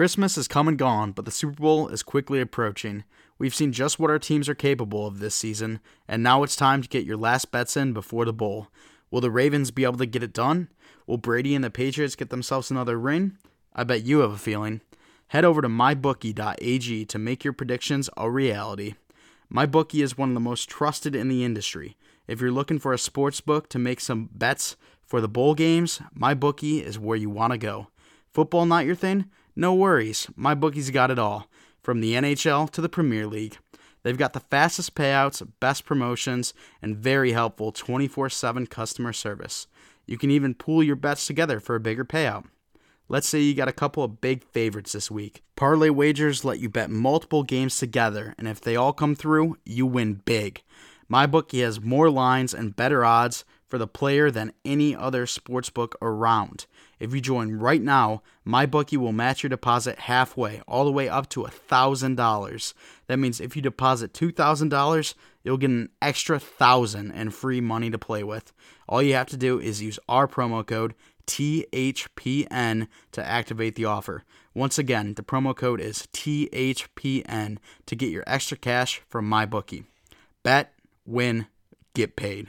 Christmas is come and gone, but the Super Bowl is quickly approaching. We've seen just what our teams are capable of this season, and now it's time to get your last bets in before the bowl. Will the Ravens be able to get it done? Will Brady and the Patriots get themselves another ring? I bet you have a feeling. Head over to mybookie.ag to make your predictions a reality. MyBookie is one of the most trusted in the industry. If you're looking for a sports book to make some bets for the bowl games, MyBookie is where you want to go. Football not your thing? No worries. MyBookie's got it all, from the NHL to the Premier League. They've got the fastest payouts, best promotions, and very helpful 24 7 customer service. You can even pool your bets together for a bigger payout. Let's say you got a couple of big favorites this week. Parlay wagers let you bet multiple games together, and if they all come through, you win big. MyBookie has more lines and better odds for the player than any other sportsbook around. If you join right now, MyBookie will match your deposit halfway, all the way up to $1,000. That means if you deposit $2,000, you'll get an extra 1000 and free money to play with. All you have to do is use our promo code THPN to activate the offer. Once again, the promo code is THPN to get your extra cash from MyBookie. Bet, win, get paid.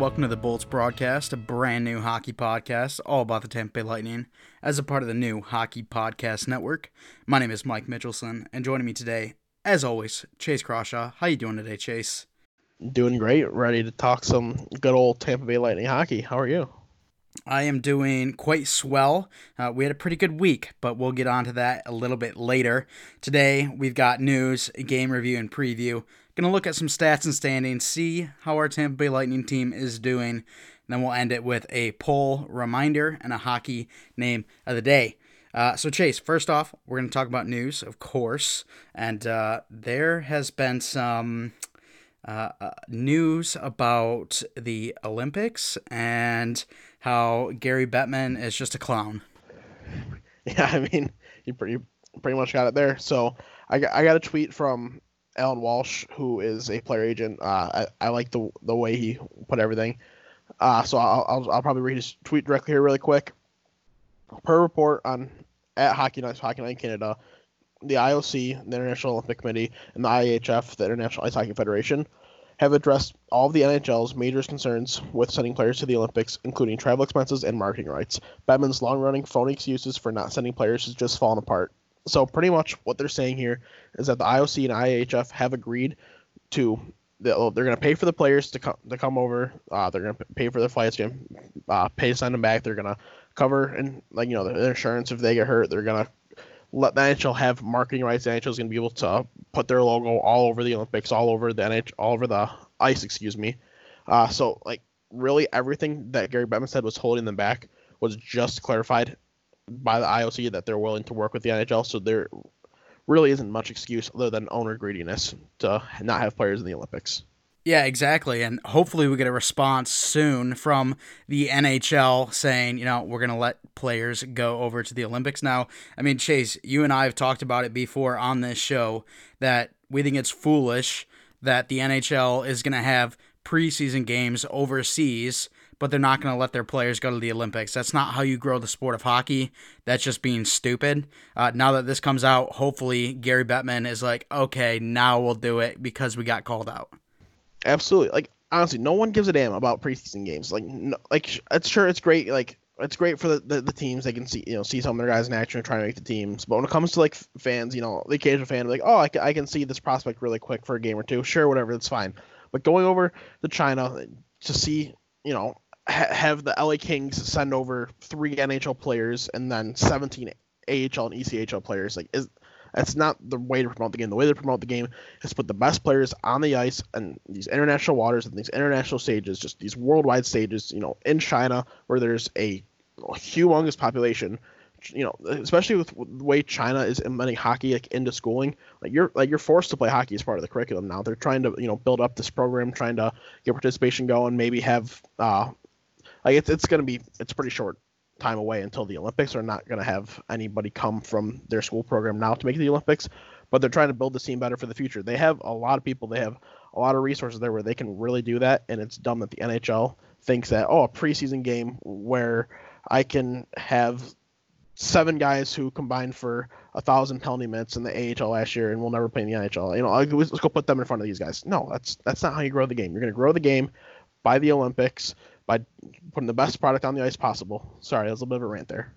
Welcome to the Bolts broadcast, a brand new hockey podcast all about the Tampa Bay Lightning as a part of the new Hockey Podcast Network. My name is Mike Mitchelson, and joining me today, as always, Chase Crawshaw. How you doing today, Chase? Doing great. Ready to talk some good old Tampa Bay Lightning hockey. How are you? I am doing quite swell. Uh, we had a pretty good week, but we'll get on to that a little bit later. Today, we've got news, game review, and preview Going to look at some stats and standings, see how our Tampa Bay Lightning team is doing. And then we'll end it with a poll reminder and a hockey name of the day. Uh, so, Chase, first off, we're going to talk about news, of course. And uh, there has been some uh, uh news about the Olympics and how Gary Bettman is just a clown. Yeah, I mean, you pretty pretty much got it there. So, I got, I got a tweet from Alan Walsh, who is a player agent. Uh, I, I like the the way he put everything. Uh, so I'll, I'll, I'll probably read his tweet directly here really quick. Per report on at Hockey Nights, Hockey Night Canada, the IOC, the International Olympic Committee, and the IHF, the International Ice Hockey Federation, have addressed all of the NHL's major concerns with sending players to the Olympics, including travel expenses and marketing rights. Bettman's long-running phony excuses for not sending players has just fallen apart. So pretty much what they're saying here is that the IOC and IHF have agreed to they're going to pay for the players to come to come over. Uh, they're going to pay for their flights, going uh, pay to send them back. They're going to cover and like you know their insurance if they get hurt. They're going to let the NHL have marketing rights. The NHL is going to be able to put their logo all over the Olympics, all over the NHL, all over the ice. Excuse me. Uh, so like really everything that Gary Bettman said was holding them back was just clarified by the IOC that they're willing to work with the NHL. So there really isn't much excuse other than owner greediness to not have players in the Olympics. Yeah, exactly. And hopefully we get a response soon from the NHL saying, you know, we're going to let players go over to the Olympics. Now, I mean, Chase, you and I have talked about it before on this show that we think it's foolish that the NHL is going to have preseason games overseas but they're not going to let their players go to the Olympics. That's not how you grow the sport of hockey. That's just being stupid. Uh, now that this comes out, hopefully Gary Bettman is like, okay, now we'll do it because we got called out. Absolutely. Like honestly, no one gives a damn about preseason games. Like, no, like it's sure it's great. Like it's great for the, the, the, teams. They can see you know see some of their guys in action and try to make the teams. But when it comes to like fans, you know, the occasional fan, like, oh, I can, I can see this prospect really quick for a game or two. Sure, whatever, that's fine. But going over to China to see, you know, ha- have the LA Kings send over three NHL players and then 17 AHL and ECHL players. Like, is That's not the way to promote the game. The way to promote the game is put the best players on the ice and these international waters and these international stages, just these worldwide stages. You know, in China where there's a humongous population you know, especially with the way China is implementing hockey like into schooling, like you're like you're forced to play hockey as part of the curriculum now. They're trying to you know build up this program, trying to get participation going, maybe have uh, like it's it's gonna be it's pretty short time away until the Olympics. They're not gonna have anybody come from their school program now to make the Olympics, but they're trying to build the team better for the future. They have a lot of people, they have a lot of resources there where they can really do that, and it's dumb that the NHL thinks that oh a preseason game where I can have seven guys who combined for a thousand penalty minutes in the AHL last year and will never play in the NHL. You know, let's go put them in front of these guys. No, that's that's not how you grow the game. You're going to grow the game by the Olympics by putting the best product on the ice possible. Sorry, that was a little bit of a rant there.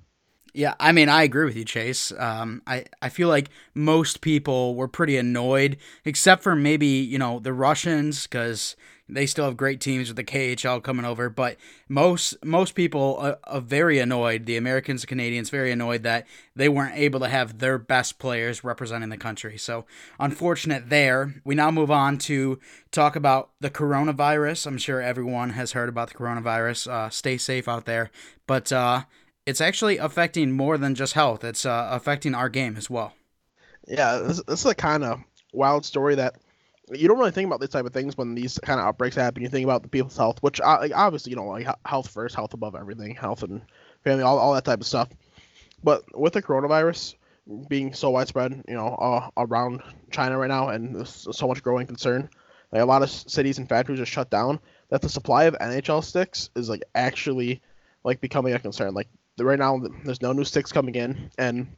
Yeah, I mean, I agree with you, Chase. Um, I, I feel like most people were pretty annoyed, except for maybe, you know, the Russians, because they still have great teams with the KHL coming over, but most most people are, are, very annoyed. The Americans, Canadians, very annoyed that they weren't able to have their best players representing the country. So unfortunate there. We now move on to talk about the coronavirus. I'm sure everyone has heard about the coronavirus. Uh, stay safe out there, but uh, it's actually affecting more than just health. It's uh, affecting our game as well. Yeah, this, this is a kind of wild story that you don't really think about these type of things when these kind of outbreaks happen. You think about the people's health, which uh, obviously you know like health first, health above everything, health and family, all, all that type of stuff. But with the coronavirus being so widespread, you know, uh, around China right now, and so much growing concern, like a lot of cities and factories are shut down. That the supply of NHL sticks is like actually like becoming a concern. Like right now, there's no new sticks coming in, and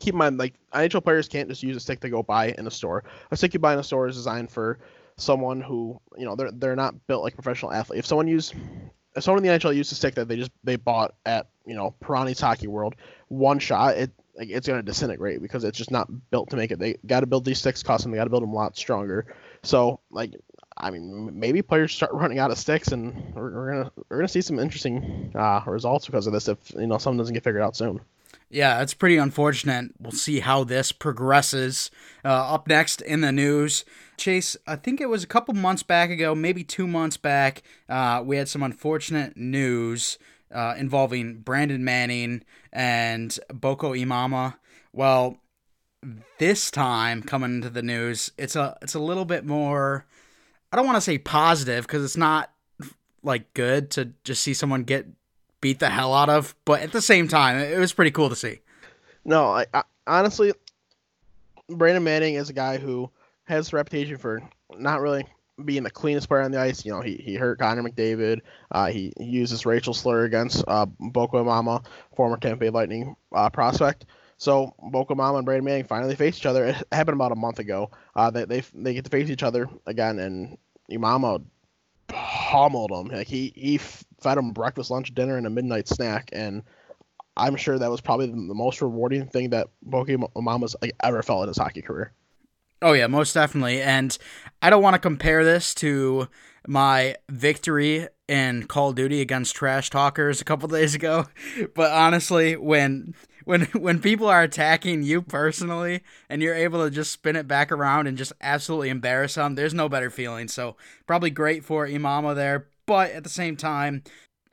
keep in mind, like NHL players can't just use a stick to go buy in a store. A stick you buy in a store is designed for someone who, you know, they're they're not built like professional athlete. If someone use if someone in the NHL used a stick that they just they bought at you know Perani's Hockey World, one shot it like, it's gonna disintegrate because it's just not built to make it. They got to build these sticks custom. They got to build them a lot stronger. So like I mean, maybe players start running out of sticks, and we're, we're gonna we're gonna see some interesting uh, results because of this if you know something doesn't get figured out soon. Yeah, it's pretty unfortunate. We'll see how this progresses. Uh, up next in the news, Chase, I think it was a couple months back ago, maybe two months back, uh, we had some unfortunate news uh, involving Brandon Manning and Boko Imama. Well, this time coming into the news, it's a it's a little bit more. I don't want to say positive because it's not like good to just see someone get beat the hell out of. But at the same time, it was pretty cool to see. No, I, I honestly, Brandon Manning is a guy who has a reputation for not really being the cleanest player on the ice. You know, he, he hurt Connor McDavid. Uh, he, he uses racial slur against uh, Boko Imama, former Tampa Bay Lightning uh, prospect. So Boko Imama and Brandon Manning finally face each other. It happened about a month ago. Uh, they, they they get to face each other again, and Imama pummeled him. Like he he fed him breakfast, lunch, dinner, and a midnight snack, and I'm sure that was probably the most rewarding thing that Imama's like ever felt in his hockey career. Oh yeah, most definitely. And I don't want to compare this to my victory in Call of Duty against trash talkers a couple days ago, but honestly, when when when people are attacking you personally and you're able to just spin it back around and just absolutely embarrass them, there's no better feeling. So probably great for Imama there, but at the same time,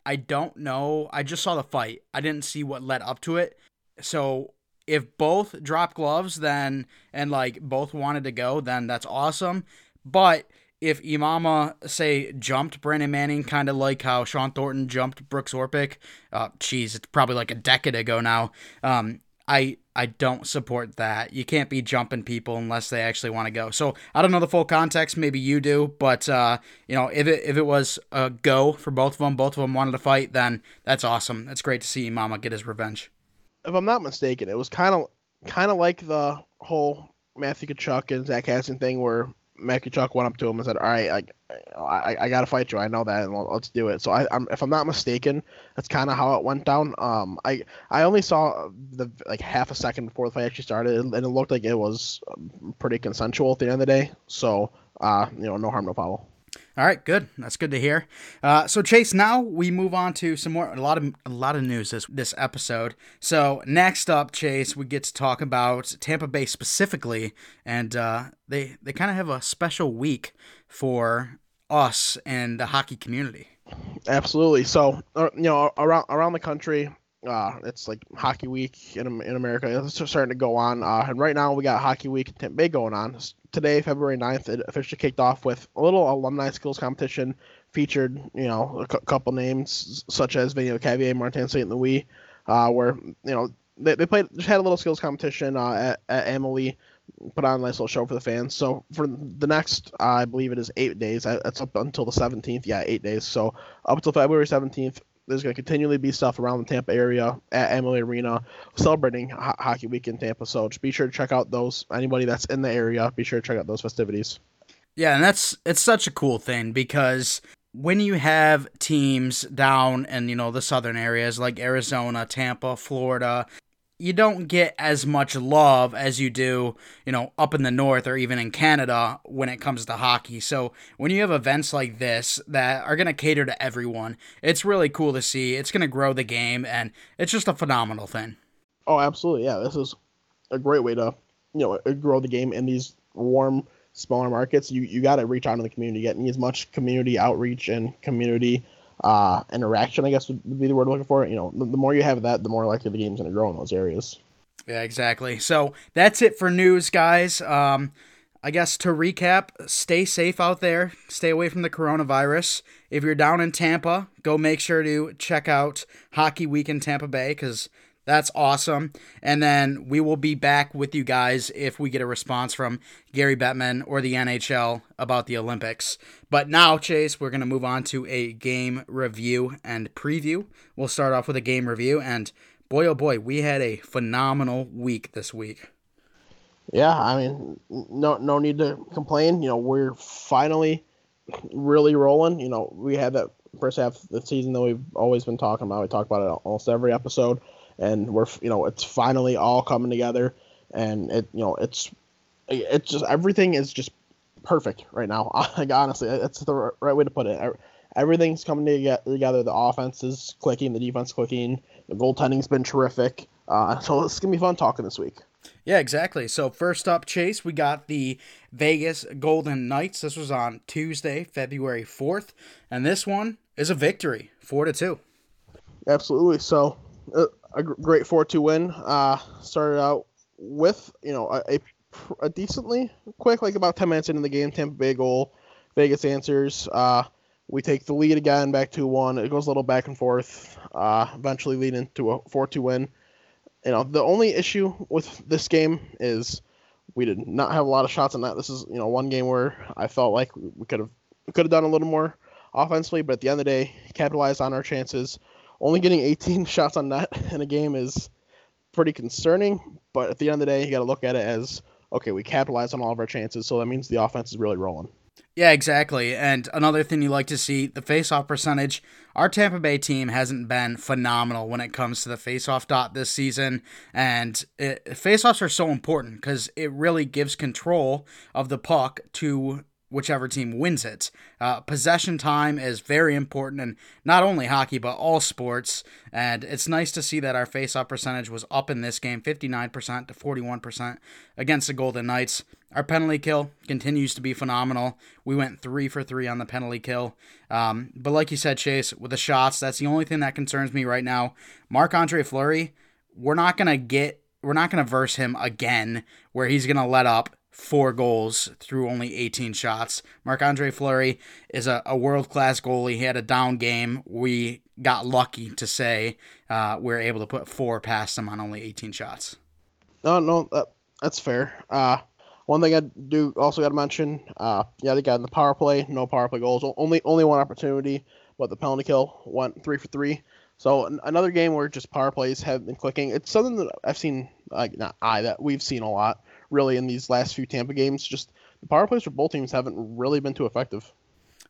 I don't know. I just saw the fight. I didn't see what led up to it. So if both drop gloves then and like both wanted to go, then that's awesome. But if Imama say jumped Brandon Manning, kind of like how Shawn Thornton jumped Brooks Orpik, uh, geez, it's probably like a decade ago now. Um, I I don't support that. You can't be jumping people unless they actually want to go. So I don't know the full context. Maybe you do, but uh, you know, if it if it was a go for both of them, both of them wanted to fight, then that's awesome. That's great to see Imama get his revenge. If I'm not mistaken, it was kind of kind of like the whole Matthew Tkachuk and Zack Kassian thing, where Chuck went up to him and said, "All right, like, I, I got to fight you. I know that, and let's do it." So, I, I'm, if I'm not mistaken, that's kind of how it went down. Um, I, I only saw the like half a second before the fight actually started, and it looked like it was um, pretty consensual at the end of the day. So, uh, you know, no harm, no foul. All right, good. That's good to hear. Uh, so Chase, now we move on to some more a lot of a lot of news this this episode. So next up, Chase, we get to talk about Tampa Bay specifically, and uh, they they kind of have a special week for us and the hockey community. Absolutely. So uh, you know around around the country, uh, it's like Hockey Week in, in America. It's starting to go on. Uh, and right now we got Hockey Week in Tampa Bay going on. Today, February 9th, it officially kicked off with a little alumni skills competition. Featured, you know, a couple names such as Vinny Lecavalier, Martin St. Louis, uh, where, you know, they, they played, just had a little skills competition uh, at, at Amalie, put on a nice little show for the fans. So for the next, uh, I believe it is eight days. That's up until the 17th. Yeah, eight days. So up until February 17th, there's going to continually be stuff around the Tampa area at Amalie Arena celebrating Ho- Hockey Week in Tampa. So just be sure to check out those. Anybody that's in the area, be sure to check out those festivities. Yeah, and that's it's such a cool thing because when you have teams down in you know the southern areas like Arizona, Tampa, Florida, you don't get as much love as you do, you know, up in the north or even in Canada when it comes to hockey. So when you have events like this that are going to cater to everyone, it's really cool to see. It's going to grow the game, and it's just a phenomenal thing. Oh, absolutely. Yeah, this is a great way to, you know, uh, grow the game in these warm, smaller markets. You you got to reach out to the community, getting as much community outreach and community uh, interaction, I guess would be the word I'm looking for. You know, the, the more you have that, the more likely the game's going to grow in those areas. Yeah, exactly. So that's it for news, guys. Um, I guess to recap, stay safe out there. Stay away from the coronavirus. If you're down in Tampa, go make sure to check out Hockey Week in Tampa Bay because that's awesome. And then we will be back with you guys if we get a response from Gary Bettman or the NHL about the Olympics. But now, Chase, we're going to move on to a game review and preview. We'll start off with a game review. And boy, oh boy, we had a phenomenal week this week. Yeah, I mean, no no need to complain. You know, we're finally really rolling. You know, we had that first half of the season that we've always been talking about. We talk about it almost every episode, and we're you know it's finally all coming together, and it you know it's it's just everything is just perfect right now. Like honestly, that's the right way to put it. Everything's coming together. The offense is clicking, the defense clicking. The goaltending's been terrific. Uh, so it's gonna be fun talking this week. Yeah, exactly. So first up, Chase, we got the Vegas Golden Knights. This was on Tuesday, February fourth, and this one is a victory, four to two. Absolutely. So a great four-two win. Uh, started out with you know a, a, a decently quick, like about ten minutes into the game, Tampa Bay goal. Vegas answers. Uh, we take the lead again, back to one. It goes a little back and forth. Uh, eventually leading to a four-two win you know, the only issue with this game is we did not have a lot of shots on that. This is, you know, one game where I felt like we could have could have done a little more offensively, but at the end of the day, capitalized on our chances. Only getting 18 shots on net in a game is pretty concerning, but at the end of the day, you got to look at it as okay, we capitalized on all of our chances, so that means the offense is really rolling. Yeah, exactly. And another thing you like to see the face-off percentage. Our Tampa Bay team hasn't been phenomenal when it comes to the face-off dot this season, and it, face-offs are so important because it really gives control of the puck to whichever team wins it. Uh, possession time is very important in not only hockey but all sports, and it's nice to see that our face-off percentage was up in this game, 59% to 41% against the Golden Knights. Our penalty kill continues to be phenomenal. We went three for three on the penalty kill. Um, but like you said, Chase, with the shots, that's the only thing that concerns me right now. Marc Andre Fleury, we're not gonna get, we're not gonna verse him again where he's gonna let up four goals through only 18 shots. Marc Andre Fleury is a, a world class goalie. He had a down game. We got lucky to say uh, we are able to put four past him on only 18 shots. No, no, that, that's fair. Uh, one thing I do also got to mention, uh, yeah, they got in the power play, no power play goals, only only one opportunity, but the penalty kill went three for three. So another game where just power plays have been clicking. It's something that I've seen, like not I, that we've seen a lot really in these last few Tampa games. Just the power plays for both teams haven't really been too effective.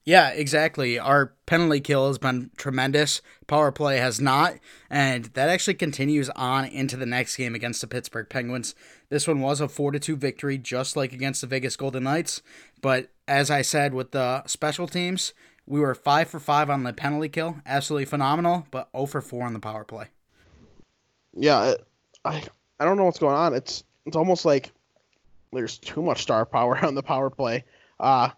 Yeah, exactly. Our penalty kill has been tremendous. Power play has not, and that actually continues on into the next game against the Pittsburgh Penguins. This one was a 4 2 victory, just like against the Vegas Golden Knights. But as I said with the special teams, we were 5 for 5 on the penalty kill. Absolutely phenomenal, but 0 for 4 on the power play. Yeah, I I don't know what's going on. It's it's almost like there's too much star power on the power play. Uh,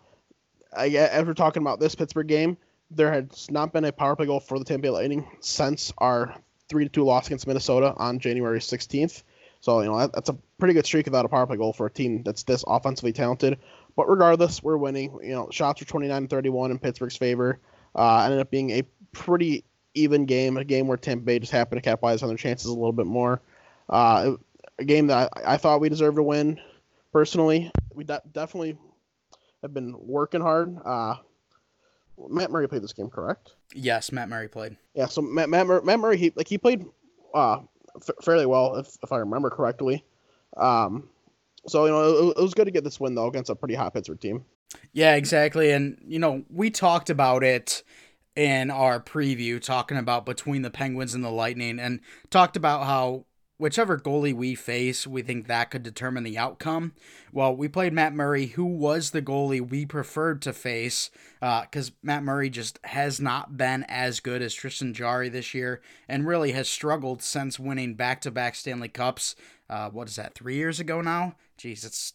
I, as we're talking about this Pittsburgh game, there has not been a power play goal for the Tampa Bay Lightning since our three to two loss against Minnesota on January 16th. So you know that, that's a pretty good streak without a power play goal for a team that's this offensively talented. But regardless, we're winning. You know, shots were 29-31 in Pittsburgh's favor. Uh, ended up being a pretty even game, a game where Tampa Bay just happened to capitalize on their chances a little bit more. Uh, a game that I, I, thought we deserved to win. Personally, we de- definitely have been working hard. Uh, Matt Murray played this game, correct? Yes, Matt Murray played. Yeah, so Matt, Matt, Matt Murray, he like he played uh, f- fairly well, if, if I remember correctly. Um, so you know it, it was good to get this win though against a pretty hot Pittsburgh team. Yeah, exactly, and you know we talked about it in our preview, talking about between the Penguins and the Lightning, and talked about how whichever goalie we face, we think that could determine the outcome. Well, we played Matt Murray, who was the goalie we preferred to face, because uh, Matt Murray just has not been as good as Tristan Jarry this year, and really has struggled since winning back-to-back Stanley Cups. Uh, what is that? Three years ago now? Jeez, it's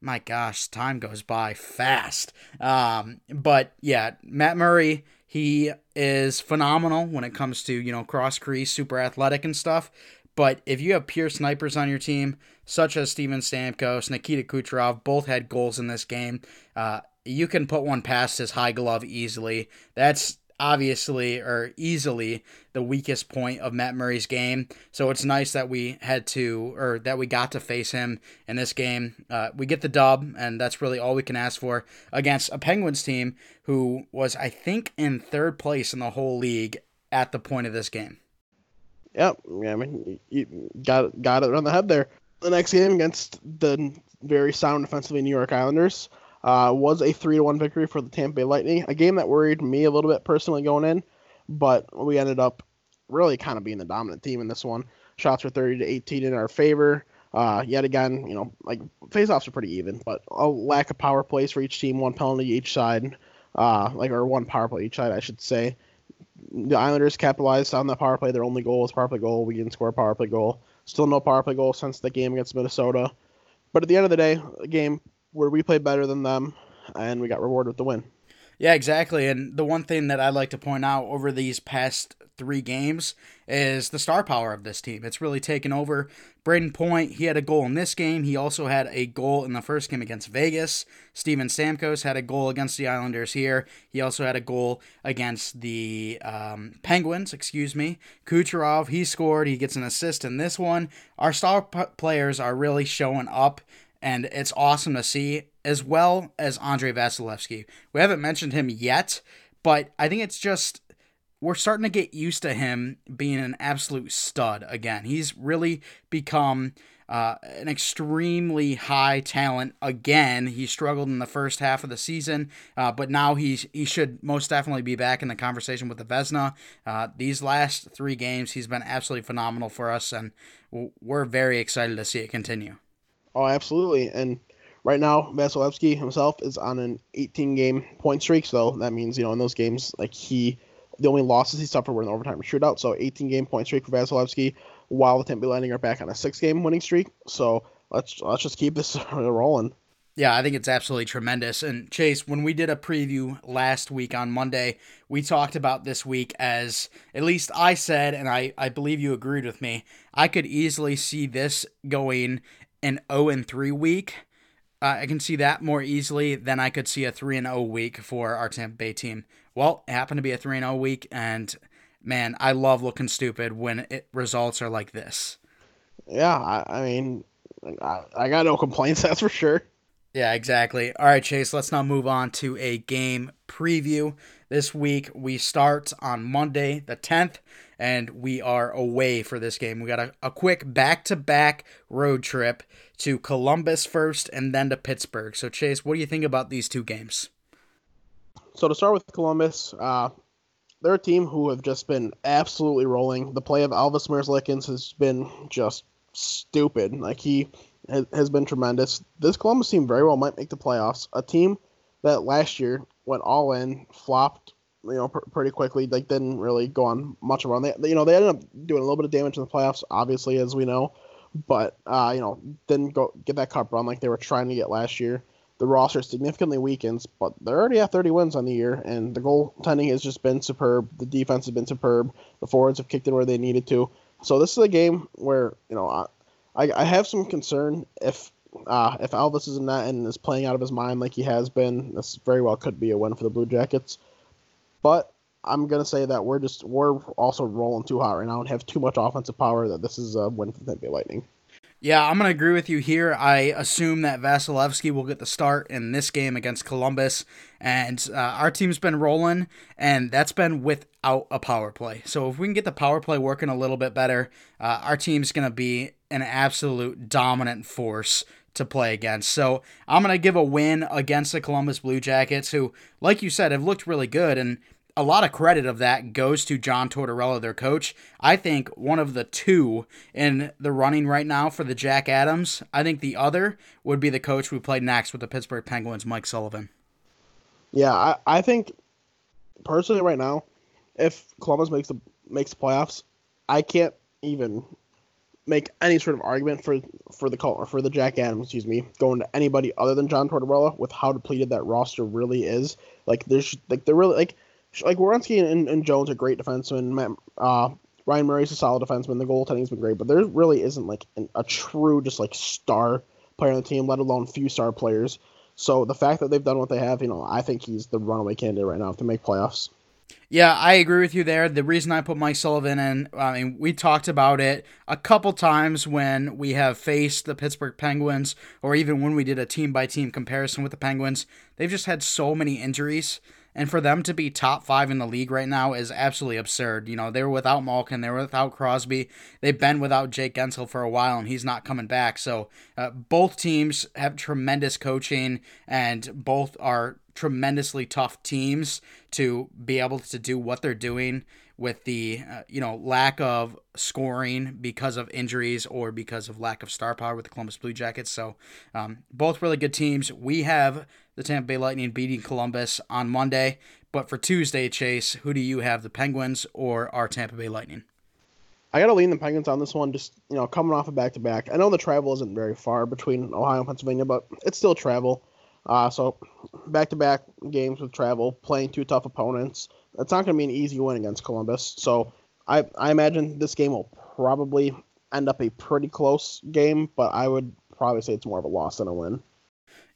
my gosh, time goes by fast. Um, but yeah, Matt Murray, he is phenomenal when it comes to you know cross crease, super athletic and stuff. But if you have pure snipers on your team, such as Steven Stamkos, Nikita Kucherov, both had goals in this game, uh, you can put one past his high glove easily. That's obviously or easily the weakest point of Matt Murray's game. So it's nice that we had to or that we got to face him in this game. Uh, we get the dub, and that's really all we can ask for against a Penguins team who was, I think, in third place in the whole league at the point of this game. Yep. Yeah, I mean, you got got it on the head there. The next game against the very sound defensively New York Islanders uh, was a three to one victory for the Tampa Bay Lightning. A game that worried me a little bit personally going in, but we ended up really kind of being the dominant team in this one. Shots were 30 to 18 in our favor. Uh, yet again, you know, like faceoffs are pretty even, but a lack of power plays for each team, one penalty each side, uh, like or one power play each side, I should say the Islanders capitalized on the power play. Their only goal was power play goal. We didn't score a power play goal. Still no power play goal since the game against Minnesota. But at the end of the day, a game where we played better than them, and we got rewarded with the win. Yeah, exactly. And the one thing that I'd like to point out over these past three games is the star power of this team. It's really taken over. Brayden Point, he had a goal in this game. He also had a goal in the first game against Vegas. Steven Stamkos had a goal against the Islanders here. He also had a goal against the um, Penguins, excuse me. Kucherov, he scored. He gets an assist in this one. Our star p- players are really showing up and it's awesome to see, as well as Andrei Vasilevskiy. We haven't mentioned him yet, but I think it's just we're starting to get used to him being an absolute stud again. He's really become uh, an extremely high talent again. He struggled in the first half of the season, uh, but now he's he should most definitely be back in the conversation with the Vezina. Uh, these last three games, he's been absolutely phenomenal for us, and we're very excited to see it continue. Oh, absolutely. And right now, Vasilevskiy himself is on an 18 game point streak. So that means, you know, in those games, like he, the only losses he suffered were in overtime shootout. So 18 game point streak for Vasilevskiy, while the Bay Lightning are back on a six game winning streak. So let's let's just keep this rolling. Yeah, I think it's absolutely tremendous. And Chase, when we did a preview last week on Monday, we talked about this week as at least I said, and I, I believe you agreed with me, I could easily see this going an 0 and 3 week. Uh, I can see that more easily than I could see a 3 and 0 week for our Tampa Bay team. Well, it happened to be a 3 and 0 week, and man, I love looking stupid when it results are like this. Yeah, I, I mean, I, I got no complaints, that's for sure. Yeah, exactly. All right, Chase, let's now move on to a game preview. This week we start on Monday, the 10th, and we are away for this game. We got a, a quick back to back road trip to Columbus first and then to Pittsburgh. So, Chase, what do you think about these two games? So to start with Columbus, uh, they're a team who have just been absolutely rolling. The play of Elvis Merzlikins has been just stupid. Like he has, has been tremendous. This Columbus team very well might make the playoffs. A team that last year went all in, flopped, you know, pr- pretty quickly. Like didn't really go on much of a run. They, you know, they ended up doing a little bit of damage in the playoffs, obviously, as we know, but uh, you know, didn't go get that cup run like they were trying to get last year. The roster significantly weakens, but they're already at 30 wins on the year, and the goaltending has just been superb. The defense has been superb. The forwards have kicked in where they needed to. So this is a game where you know I, I have some concern if uh, if Elvis is in that and is playing out of his mind like he has been. This very well could be a win for the Blue Jackets. But I'm gonna say that we're just we're also rolling too hot right now and have too much offensive power that this is a win for the Tampa Lightning. Yeah, I'm going to agree with you here. I assume that Vasilevskiy will get the start in this game against Columbus. And uh, our team's been rolling, and that's been without a power play. So if we can get the power play working a little bit better, uh, our team's going to be an absolute dominant force to play against. So I'm going to give a win against the Columbus Blue Jackets, who, like you said, have looked really good. And a lot of credit of that goes to John Tortorella, their coach. I think one of the two in the running right now for the Jack Adams. I think the other would be the coach we played next with the Pittsburgh Penguins, Mike Sullivan. Yeah, I, I think personally right now, if Columbus makes the makes the playoffs, I can't even make any sort of argument for for the call or for the Jack Adams, excuse me, going to anybody other than John Tortorella with how depleted that roster really is. Like there's like they're really like like Werenski and, and Jones are great defensemen. Uh, Ryan Murray's a solid defenseman. The goaltending's been great, but there really isn't like an, a true just like star player on the team, let alone few star players. So the fact that they've done what they have, you know, I think he's the runaway candidate right now to make playoffs. Yeah, I agree with you there. The reason I put Mike Sullivan in, I mean, we talked about it a couple times when we have faced the Pittsburgh Penguins, or even when we did a team by team comparison with the Penguins. They've just had so many injuries and for them to be top five in the league right now is absolutely absurd. You know, they were without Malkin, they were without Crosby, they've been without Jake Guentzel for a while, and he's not coming back. So uh, both teams have tremendous coaching, and both are tremendously tough teams to be able to do what they're doing with the uh, you know lack of scoring because of injuries or because of lack of star power with the Columbus Blue Jackets. So um, both really good teams. We have the Tampa Bay Lightning beating Columbus on Monday. But for Tuesday, Chase, who do you have, the Penguins or our Tampa Bay Lightning? I got to lean the Penguins on this one, just you know, coming off a of back to back. I know the travel isn't very far between Ohio and Pennsylvania, but it's still travel. Uh, so back to back games with travel, playing two tough opponents. It's not going to be an easy win against Columbus. So I I imagine this game will probably end up a pretty close game, but I would probably say it's more of a loss than a win.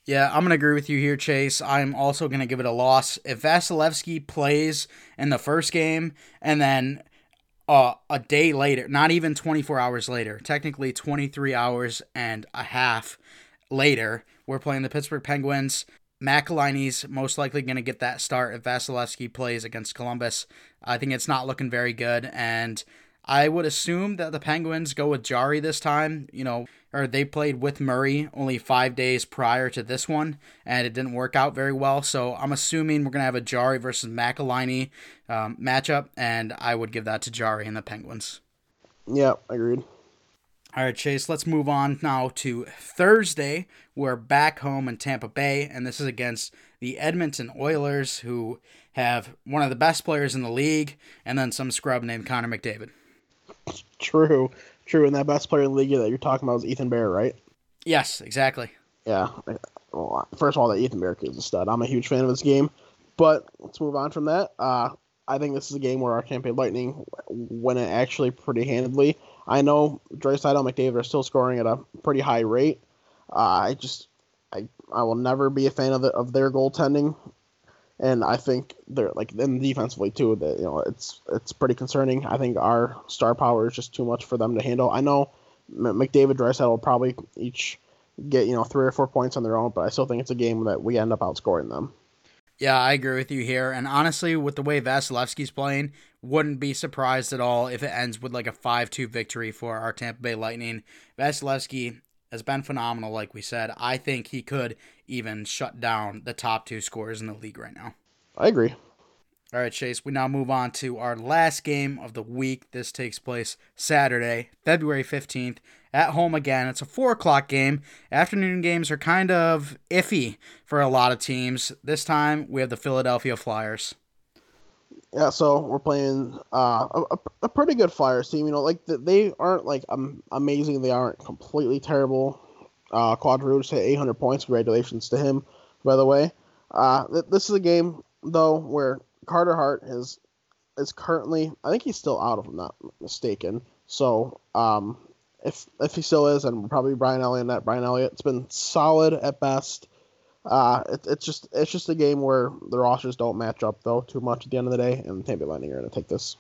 Yeah, I'm going to agree with you here, Chase. I'm also going to give it a loss. If Vasilevskiy plays in the first game and then uh, a day later, not even 24 hours later, technically 23 hours and a half later, we're playing the Pittsburgh Penguins. McElhinney's most likely going to get that start if Vasilevskiy plays against Columbus. I think it's not looking very good, and I would assume that the Penguins go with Jarry this time. You know, or they played with Murray only five days prior to this one, and it didn't work out very well. So I'm assuming we're gonna have a Jarry versus McElhinney um, matchup, and I would give that to Jarry and the Penguins. Yeah, agreed. All right, Chase, let's move on now to Thursday. We're back home in Tampa Bay, and this is against the Edmonton Oilers, who have one of the best players in the league, and then some scrub named Connor McDavid. True, true. And that best player in the league that you're talking about is Ethan Bear, right? Yes, exactly. Yeah. Well, first of all, that Ethan Bear is a stud. I'm a huge fan of this game. But let's move on from that. Uh, I think this is a game where our Tampa Lightning win it actually pretty handedly. I know Draisaitl and McDavid are still scoring at a pretty high rate. Uh, I just I I will never be a fan of the, of their goaltending and I think they're like then defensively too. That you know it's it's pretty concerning. I think our star power is just too much for them to handle. I know McDavid, Draisaitl will probably each get you know three or four points on their own, but I still think it's a game that we end up outscoring them. Yeah, I agree with you here. And honestly, with the way Vasilevskiy's playing, wouldn't be surprised at all if it ends with like a 5 2 victory for our Tampa Bay Lightning. Vasilevskiy has been phenomenal, like we said. I think he could even shut down the top two scorers in the league right now. I agree. All right, Chase, we now move on to our last game of the week. This takes place Saturday, February 15th, at home again. It's a 4 o'clock game. Afternoon games are kind of iffy for a lot of teams. This time, we have the Philadelphia Flyers. Yeah, so we're playing uh, a, a pretty good Flyers team. You know, like they aren't like um, amazing. They aren't completely terrible. Uh, Claude Giroux hit 800 points. Congratulations to him, by the way. Uh, th- this is a game though where Carter Hart is is currently. I think he's still out, if I'm not mistaken. So um, if if he still is, and probably Brian Elliott. That Brian Elliott. It's been solid at best. Uh, it, it's just it's just a game where the rosters don't match up though too much at the end of the day, and Tampa Bay Lightning are going to take this.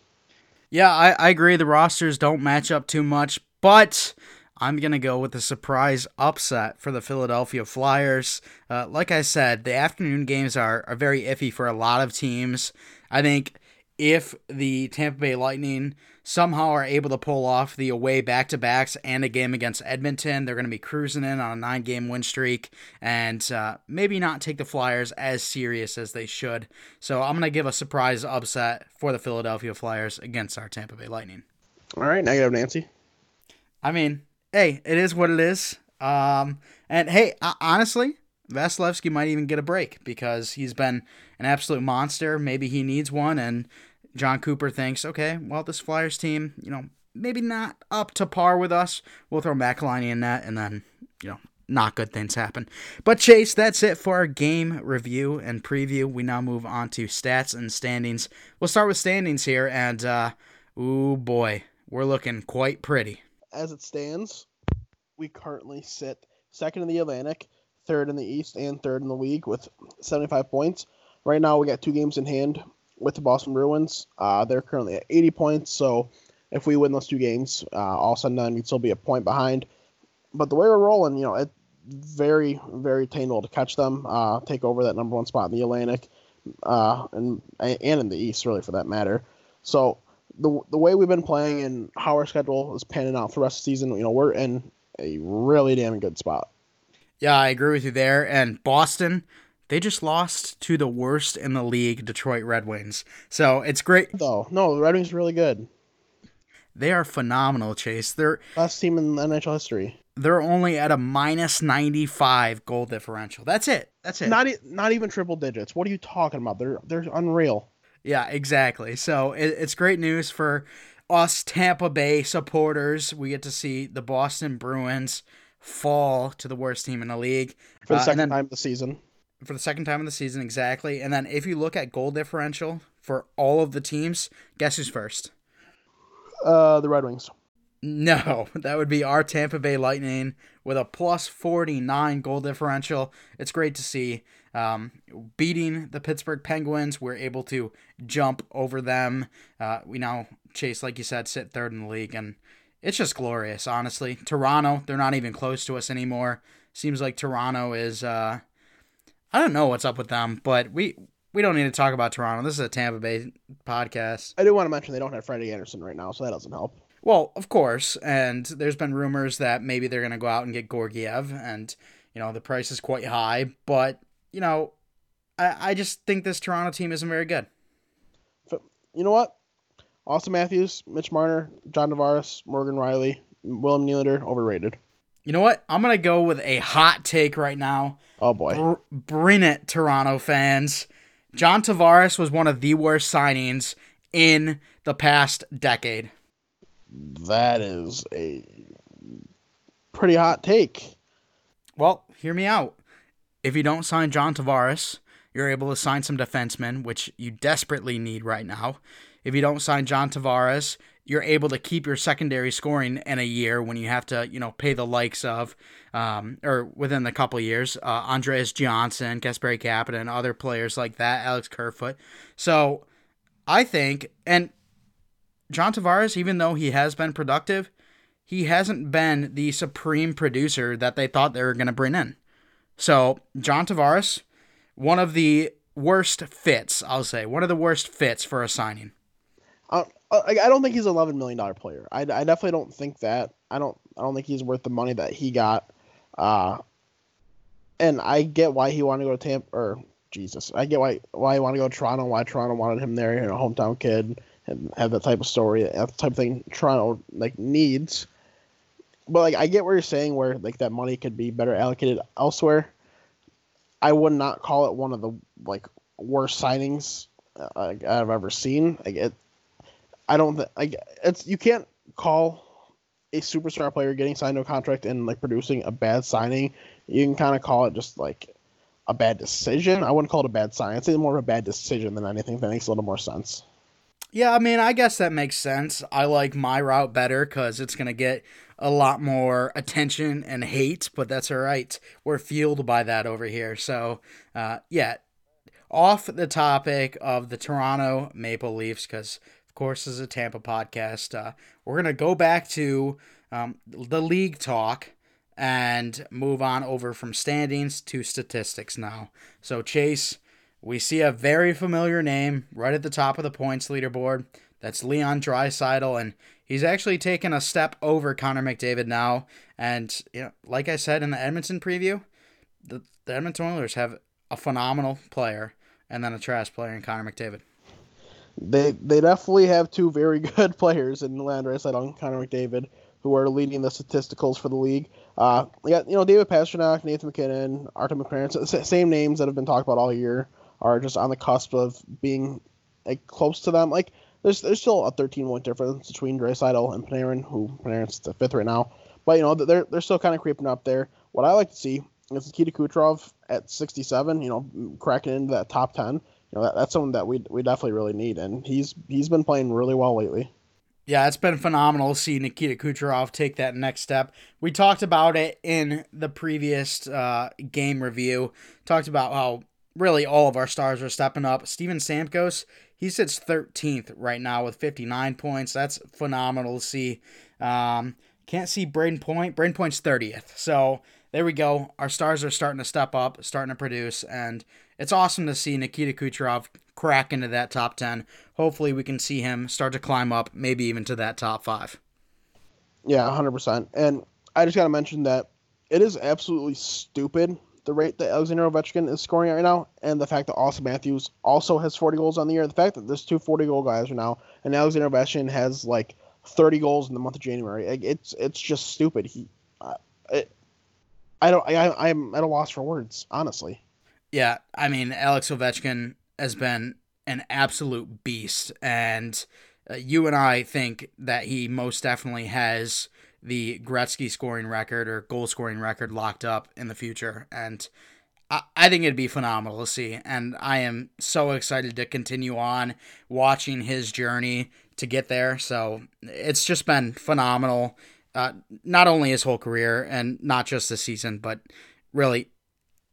Yeah, I, I agree. The rosters don't match up too much, but I'm going to go with the surprise upset for the Philadelphia Flyers. Uh, like I said, the afternoon games are, are very iffy for a lot of teams. I think if the Tampa Bay Lightning somehow are able to pull off the away back to backs and a game against Edmonton, they're going to be cruising in on a nine game win streak and uh, maybe not take the Flyers as serious as they should. So I'm going to give a surprise upset for the Philadelphia Flyers against our Tampa Bay Lightning. All right, negative Nancy. I mean, hey, it is what it is. Um, and hey, honestly, Vasilevskiy might even get a break because he's been an absolute monster. Maybe he needs one, and Jon Cooper thinks, okay, well, this Flyers team, you know, maybe not up to par with us. We'll throw McElhinney in that, and then, you know, not good things happen. But Chase, that's it for our game review and preview. We now move on to stats and standings. We'll start with standings here, and uh, ooh boy, we're looking quite pretty. As it stands, we currently sit second in the Atlantic, third in the East, and third in the league with 75 points. Right now, we got two games in hand with the Boston Bruins. Uh, they're currently at 80 points, so if we win those two games, uh, all of a sudden we'd still be a point behind. But the way we're rolling, you know, it's very, very attainable to catch them, uh, take over that number one spot in the Atlantic, uh, and and in the East, really for that matter. So the the way we've been playing and how our schedule is panning out for the rest of the season, you know, we're in a really damn good spot. Yeah, I agree with you there. And Boston, they just lost to the worst in the league, Detroit Red Wings. So it's great. Though no, the Red Wings are really good. They are phenomenal, Chase. They're best team in NHL history. They're only at a minus ninety five goal differential. That's it. That's it. Not not even triple digits. What are you talking about? They're they're unreal. Yeah, exactly. So it, it's great news for us Tampa Bay supporters. We get to see the Boston Bruins fall to the worst team in the league for the uh, second then, time of the season for the second time in the season, exactly. And then if you look at goal differential for all of the teams, guess who's first? Uh, the Red Wings. No, that would be our Tampa Bay Lightning with a plus 49 goal differential. It's great to see. Um, beating the Pittsburgh Penguins, we're able to jump over them. Uh, we now, Chase, like you said, sit third in the league, and it's just glorious, honestly. Toronto, they're not even close to us anymore. Seems like Toronto is uh, I don't know what's up with them, but we we don't need to talk about Toronto. This is a Tampa Bay podcast. I do want to mention they don't have Freddie Andersen right now, so that doesn't help. Well, of course, and there's been rumors that maybe they're going to go out and get Georgiev, and you know the price is quite high. But you know, I I just think this Toronto team isn't very good. You know what? Auston Matthews, Mitch Marner, John Tavares, Morgan Rielly, William Nylander, overrated. You know what? I'm gonna go with a hot take right now. Oh boy, Br- bring it, Toronto fans! John Tavares was one of the worst signings in the past decade. That is a pretty hot take. Well, hear me out. If you don't sign John Tavares, you're able to sign some defensemen, which you desperately need right now. If you don't sign John Tavares, you're able to keep your secondary scoring in a year when you have to, you know, pay the likes of, um, or within the couple years, uh, Andreas Johnsson, Kasperi and other players like that, Alex Kerfoot. So I think, and John Tavares, even though he has been productive, he hasn't been the supreme producer that they thought they were going to bring in. So John Tavares, one of the worst fits, I'll say, one of the worst fits for a signing. Uh, I don't think he's an eleven million dollar player. I, I definitely don't think that. I don't I don't think he's worth the money that he got. Uh, and I get why he wanted to go to Tampa or Jesus, I get why why he wanted to go to Toronto, why Toronto wanted him there, you know, hometown kid, and have that type of story, that type of thing Toronto like needs. But like I get what you're saying, where like that money could be better allocated elsewhere. I would not call it one of the like worst signings uh, I've ever seen. Like it, I don't think it's you can't call a superstar player getting signed to a contract and like producing a bad signing. You can kind of call it just like a bad decision. I wouldn't call it a bad sign. Say more of a bad decision than anything. That makes a little more sense. Yeah, I mean, I guess that makes sense. I like my route better because it's going to get a lot more attention and hate, but that's all right. We're fueled by that over here. So, uh, yeah, off the topic of the Toronto Maple Leafs, because, course, is a Tampa podcast, uh, we're to go back to um, the league talk and move on over from standings to statistics now. So, Chase, we see a very familiar name right at the top of the points leaderboard. That's Leon Draisaitl, and he's actually taken a step over Connor McDavid now. And you know, like I said in the Edmonton preview, the, the Edmonton Oilers have a phenomenal player and then a trash player in Connor McDavid. They they definitely have two very good players in Landry Draisaitl and Connor McDavid, who are leading the statisticals for the league. Uh, got you know David Pastrnak, Nathan MacKinnon, Artem McLaren, same names that have been talked about all year are just on the cusp of being like close to them. Like there's there's still a 13 point difference between Draisaitl and Panarin, who Panarin's the fifth right now. But you know they're they're still kind of creeping up there. What I like to see is Nikita Kucherov at 67. You know, cracking into that top 10. You know that, that's something that we we definitely really need, and he's he's been playing really well lately. Yeah, it's been phenomenal to see Nikita Kucherov take that next step. We talked about it in the previous uh, game review. Talked about how really all of our stars are stepping up. Steven Stamkos, he sits 13th right now with 59 points. That's phenomenal to see. Um, can't see Brayden Point. Brayden Point's 30th. So there we go. Our stars are starting to step up, starting to produce, and it's awesome to see Nikita Kucherov crack into that top 10. Hopefully, we can see him start to climb up, maybe even to that top five. Yeah, 100%. And I just got to mention that it is absolutely stupid the rate that Alexander Ovechkin is scoring right now, and the fact that Auston Matthews also has 40 goals on the year. The fact that there's two 40 goal guys right now, and Alexander Ovechkin has like 30 goals in the month of January. It's it's just stupid. He, uh, it, I don't. I I'm at a loss for words, honestly. Yeah, I mean Alex Ovechkin has been an absolute beast, and uh, you and I think that he most definitely has the Gretzky scoring record or goal scoring record locked up in the future. And I, I think it'd be phenomenal to see. And I am so excited to continue on watching his journey to get there. So it's just been phenomenal. Uh, not only his whole career and not just this season, but really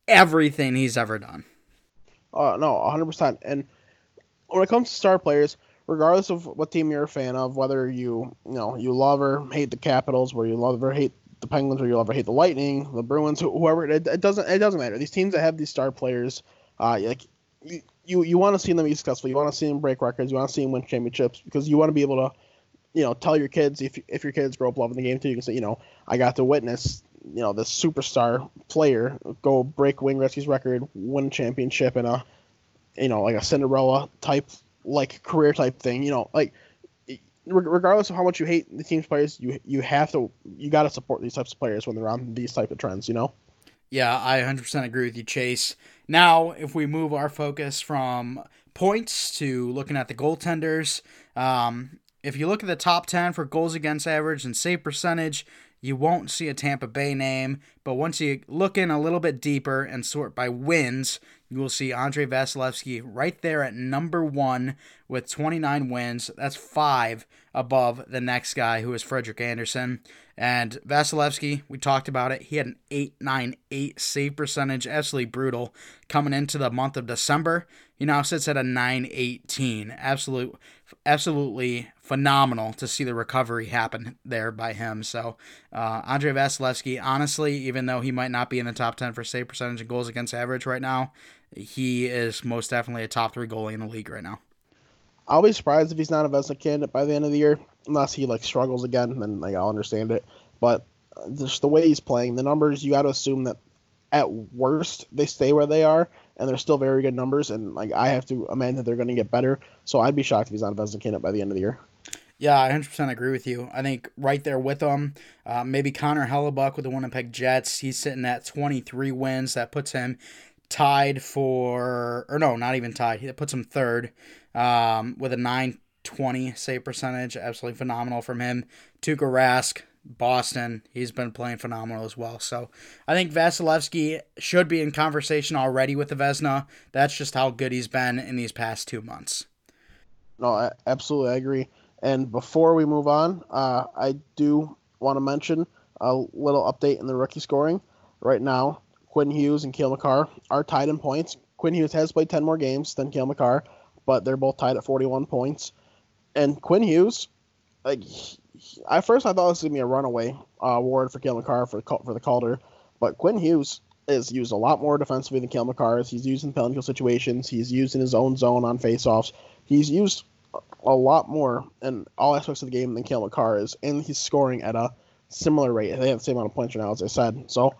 everything he's ever done. Uh, no, 100%. And when it comes to star players, regardless of what team you're a fan of, whether you you know you love or hate the Capitals, where you love or hate the Penguins, or you love or hate the Lightning, the Bruins, whoever it, it doesn't it doesn't matter. These teams that have these star players, uh, like you you, you want to see them be successful. You want to see them break records. You want to see them win championships because you want to be able to, you know, tell your kids if if your kids grow up loving the game too. You can say, you know, I got to witness you know this superstar player go break Wayne Gretzky's record, win a championship in a you know like a Cinderella type like career type thing. You know, like regardless of how much you hate the team's players, you you have to you got to support these types of players when they're on these type of trends. You know. Yeah, I 100% agree with you, Chase. Now, if we move our focus from points to looking at the goaltenders, um, if you look at the top 10 for goals against average and save percentage, you won't see a Tampa Bay name. But once you look in a little bit deeper and sort by wins, you will see Andrei Vasilevskiy right there at number one with 29 wins. That's five above the next guy, who is Frederik Andersen. And Vasilevskiy, we talked about it. He had an 898 save percentage, absolutely brutal. Coming into the month of December, he now sits at a 918. Absolute, absolutely phenomenal to see the recovery happen there by him. So, uh, Andrei Vasilevskiy, honestly, even though he might not be in the top 10 for save percentage and goals against average right now, he is most definitely a top three goalie in the league right now. I'll be surprised if he's not a Vezina candidate by the end of the year, unless he like struggles again. Then like I'll understand it. But just the way he's playing, the numbers, you got to assume that at worst they stay where they are, and they're still very good numbers. And like I have to imagine that they're going to get better. So I'd be shocked if he's not a Vezina by the end of the year. Yeah, I 100% agree with you. I think right there with them, uh, maybe Connor Hellebuyck with the Winnipeg Jets. He's sitting at 23 wins. That puts him tied for, or no, not even tied. That puts him third um, with a 920 save percentage. Absolutely phenomenal from him. Tuukka Rask, Boston, he's been playing phenomenal as well. So I think Vasilevskiy should be in conversation already with the Vezina. That's just how good he's been in these past two months. No, I absolutely agree. And before we move on, uh, I do want to mention a little update in the rookie scoring. Right now, Quinn Hughes and Cale Makar are tied in points. Quinn Hughes has played 10 more games than Cale Makar, but they're both tied at 41 points. And Quinn Hughes, like, at first I thought this was to be a runaway uh, award for Cale Makar for, for the Calder, but Quinn Hughes is used a lot more defensively than Cale Makar is. He's used in penalty situations. He's used in his own zone on faceoffs. He's used a lot more in all aspects of the game than Cale Makar is, and he's scoring at a similar rate. They have the same amount of points right now, as I said. So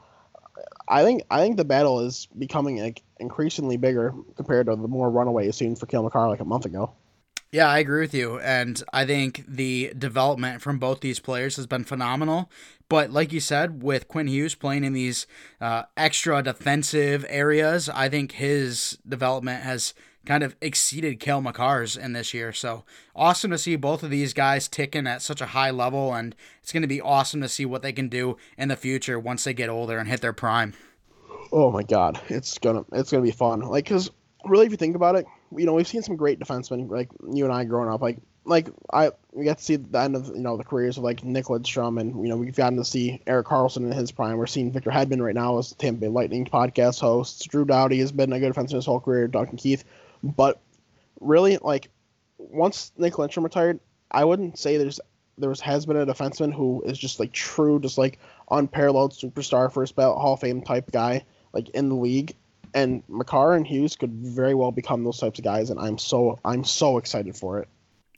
I think I think the battle is becoming like, increasingly bigger compared to the more runaways seen for Cale Makar like a month ago. Yeah, I agree with you. And I think the development from both these players has been phenomenal. But like you said, with Quinn Hughes playing in these uh, extra defensive areas, I think his development has kind of exceeded Cale Makar's in this year. So awesome to see both of these guys ticking at such a high level, and it's going to be awesome to see what they can do in the future once they get older and hit their prime. Oh my God, it's gonna it's gonna be fun. Like, cause really, if you think about it, you know, we've seen some great defensemen, like you and I growing up. Like, like I we got to see the end of you know the careers of like Nick Lidstrom, and you know we've gotten to see Erik Karlsson in his prime. We're seeing Victor Hedman right now as Tampa Bay Lightning podcast host. Drew Doughty has been a good defenseman his whole career. Duncan Keith but really, like once Nick Lidstrom retired, I wouldn't say there's there has been a defenseman who is just like true, just like unparalleled superstar first ballot Hall of Fame type guy like in the league. And Makar and Hughes could very well become those types of guys, and I'm so I'm so excited for it.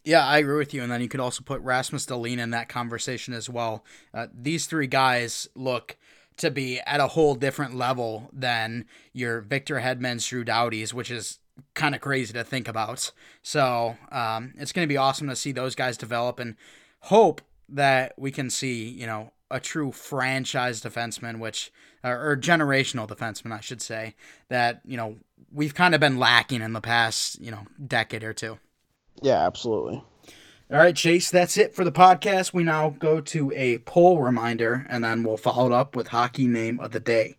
Yeah, I agree with you. And then you could also put Rasmus Dahlin in that conversation as well. Uh, these three guys look to be at a whole different level than your Victor Hedman's, Drew Doughty's, which is kind of crazy to think about. So um, it's going to be awesome to see those guys develop and hope that we can see, you know, a true franchise defenseman, which or, generational defenseman, I should say, that you know we've kind of been lacking in the past, you know, decade or two. Yeah, absolutely. All right, Chase, that's it for the podcast. We now go to a poll reminder, and then we'll follow it up with hockey name of the day.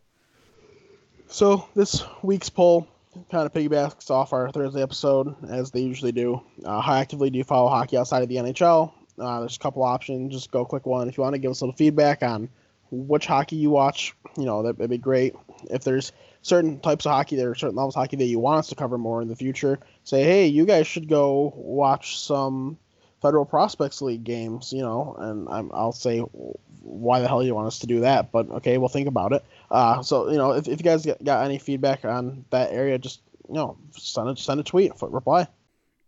So this week's poll kind of piggybacks off our Thursday episode, as they usually do. Uh, how actively do you follow hockey outside of the NHL? Uh, there's a couple options. Just go click one. If you want to give us a little feedback on which hockey you watch, you know, that'd be great. If there's certain types of hockey, there are certain levels of hockey that you want us to cover more in the future, say, hey, you guys should go watch some Federal Prospects League games, you know, and i will say why the hell you want us to do that, but okay, we'll think about it. Uh, so you know, if, if you guys got any feedback on that area, just you know, send a send a tweet, reply.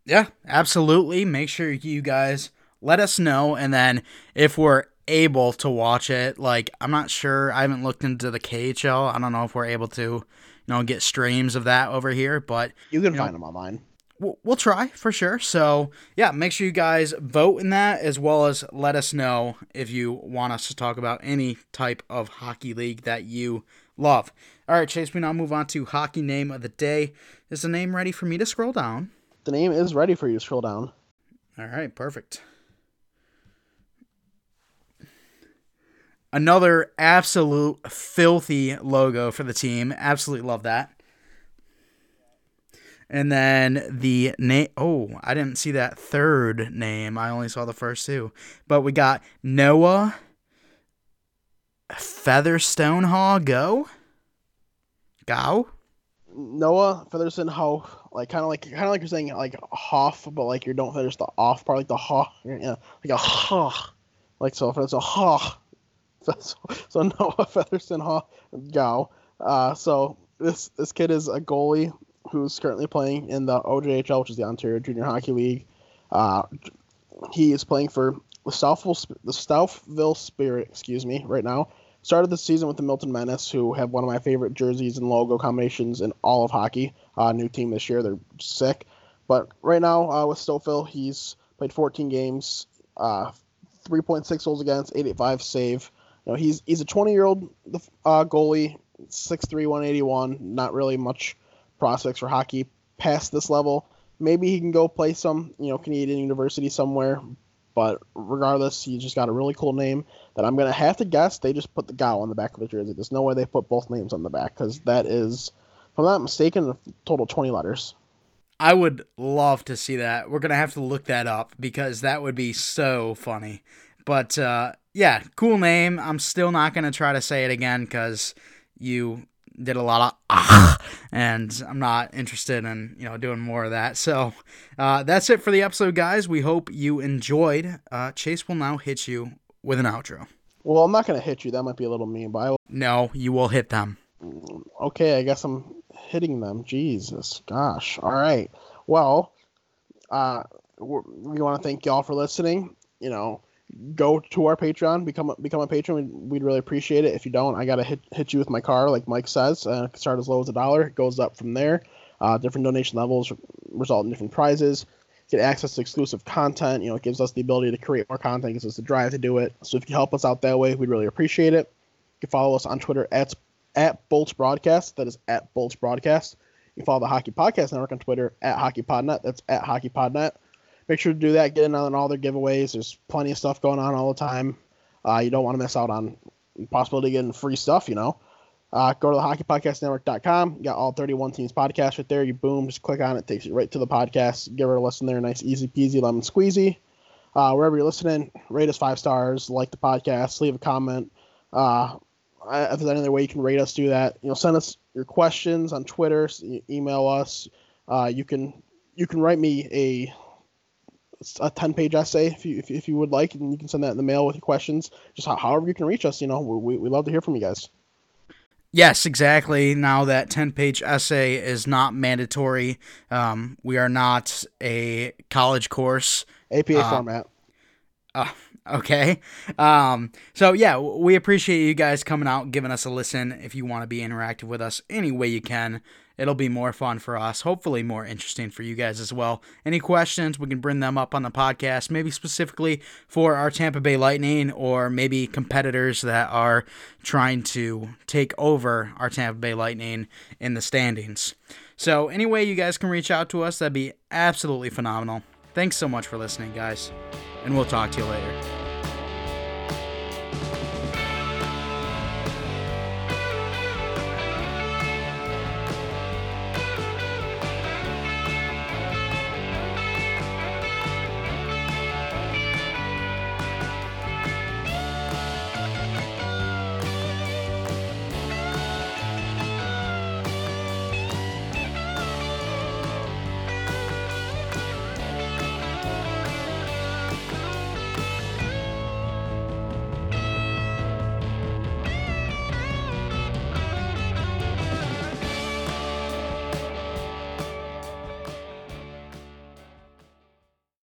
Yeah, absolutely. Make sure you guys let us know, and then if we're able to watch it, like I'm not sure, I haven't looked into the KHL. I don't know if we're able to, you know, get streams of that over here, but you can you find know, them online we'll, we'll try for sure. So, yeah, make sure you guys vote in that as well as let us know if you want us to talk about any type of hockey league that you love. All right, Chase, we now move on to hockey name of the day. Is the name ready for me to scroll down? The name is ready for you to scroll down. All right, perfect. Another absolute filthy logo for the team. Absolutely love that. And then the name. Oh, I didn't see that third name. I only saw the first two. But we got Noah Featherstone Haw. Go. Go. Noah Featherstone Haw. Like kind of like kind of like you're saying like Hoff, but like you don't finish the off part, like the Haw. Yeah, like a Haw. Like so, if it's a Haw. So, so Noah Featherstone Haw. Gao. Uh, so this this kid is a goalie who's currently playing in the OJHL, which is the Ontario Junior Hockey League. Uh, he is playing for the Stouffville, the Stouffville Spirit, excuse me, right now. Started the season with the Milton Menace, who have one of my favorite jerseys and logo combinations in all of hockey. Uh, new team this year, they're sick. But right now uh, with Stouffville, he's played 14 games, uh, 3.6 goals against, 885 save. Know, he's he's a 20 year old uh, goalie, 6'3", 181. Not really much prospects for hockey past this level. Maybe he can go play some, you know, Canadian university somewhere. But regardless, he just got a really cool name that I'm gonna have to guess they just put the Gow on the back of the jersey. There's no way they put both names on the back because that is, if I'm not mistaken, a total 20 letters. I would love to see that. We're gonna have to look that up because that would be so funny. But uh, yeah, cool name. I'm still not gonna try to say it again because you did a lot of ah, and I'm not interested in you know doing more of that. So uh, that's it for the episode, guys. We hope you enjoyed. Uh, Chase will now hit you with an outro. Well, I'm not gonna hit you. That might be a little mean, but I will... no, you will hit them. Okay, I guess I'm hitting them. Jesus, gosh. All right. Well, uh, we want to thank y'all for listening. You know, go to our Patreon, become a, become a patron. We'd, we'd really appreciate it. If you don't, I gotta hit hit you with my car, like Mike says. Uh, start as low as a dollar. It goes up from there. Uh, different donation levels result in different prizes. Get access to exclusive content. You know, it gives us the ability to create more content. Gives us the drive to do it. So if you can help us out that way, we'd really appreciate it. You can follow us on Twitter at at Bolts Broadcast. That is at Bolts Broadcast. You follow the Hockey Podcast Network on Twitter at Hockey Podnet. That's at HockeyPodNet. Make sure to do that. Get in on all their giveaways. There's plenty of stuff going on all the time. Uh, you don't want to miss out on possibility of getting free stuff, you know. Uh, go to the hockeypodcastnetwork.com. You got all 31 teams podcasts right there. You boom, just click on it, takes you right to the podcast. Give her a listen there. Nice, easy peasy, lemon squeezy. Uh, wherever you're listening, rate us five stars, like the podcast, leave a comment. Uh, if there's any other way you can rate us, do that. You know, send us your questions on Twitter, email us. Uh, you can you can write me a a 10 page essay if you if, if you would like and you can send that in the mail with your questions just how, however you can reach us you know we, we love to hear from you guys Yes, exactly. Now that 10 page essay is not mandatory, um, we are not a college course. APA uh, format. Uh, Okay. Um, so, yeah, we appreciate you guys coming out giving us a listen. If you want to be interactive with us any way you can, it'll be more fun for us. Hopefully, more interesting for you guys as well. Any questions, we can bring them up on the podcast, maybe specifically for our Tampa Bay Lightning or maybe competitors that are trying to take over our Tampa Bay Lightning in the standings. So, any way you guys can reach out to us, that'd be absolutely phenomenal. Thanks so much for listening, guys, and we'll talk to you later.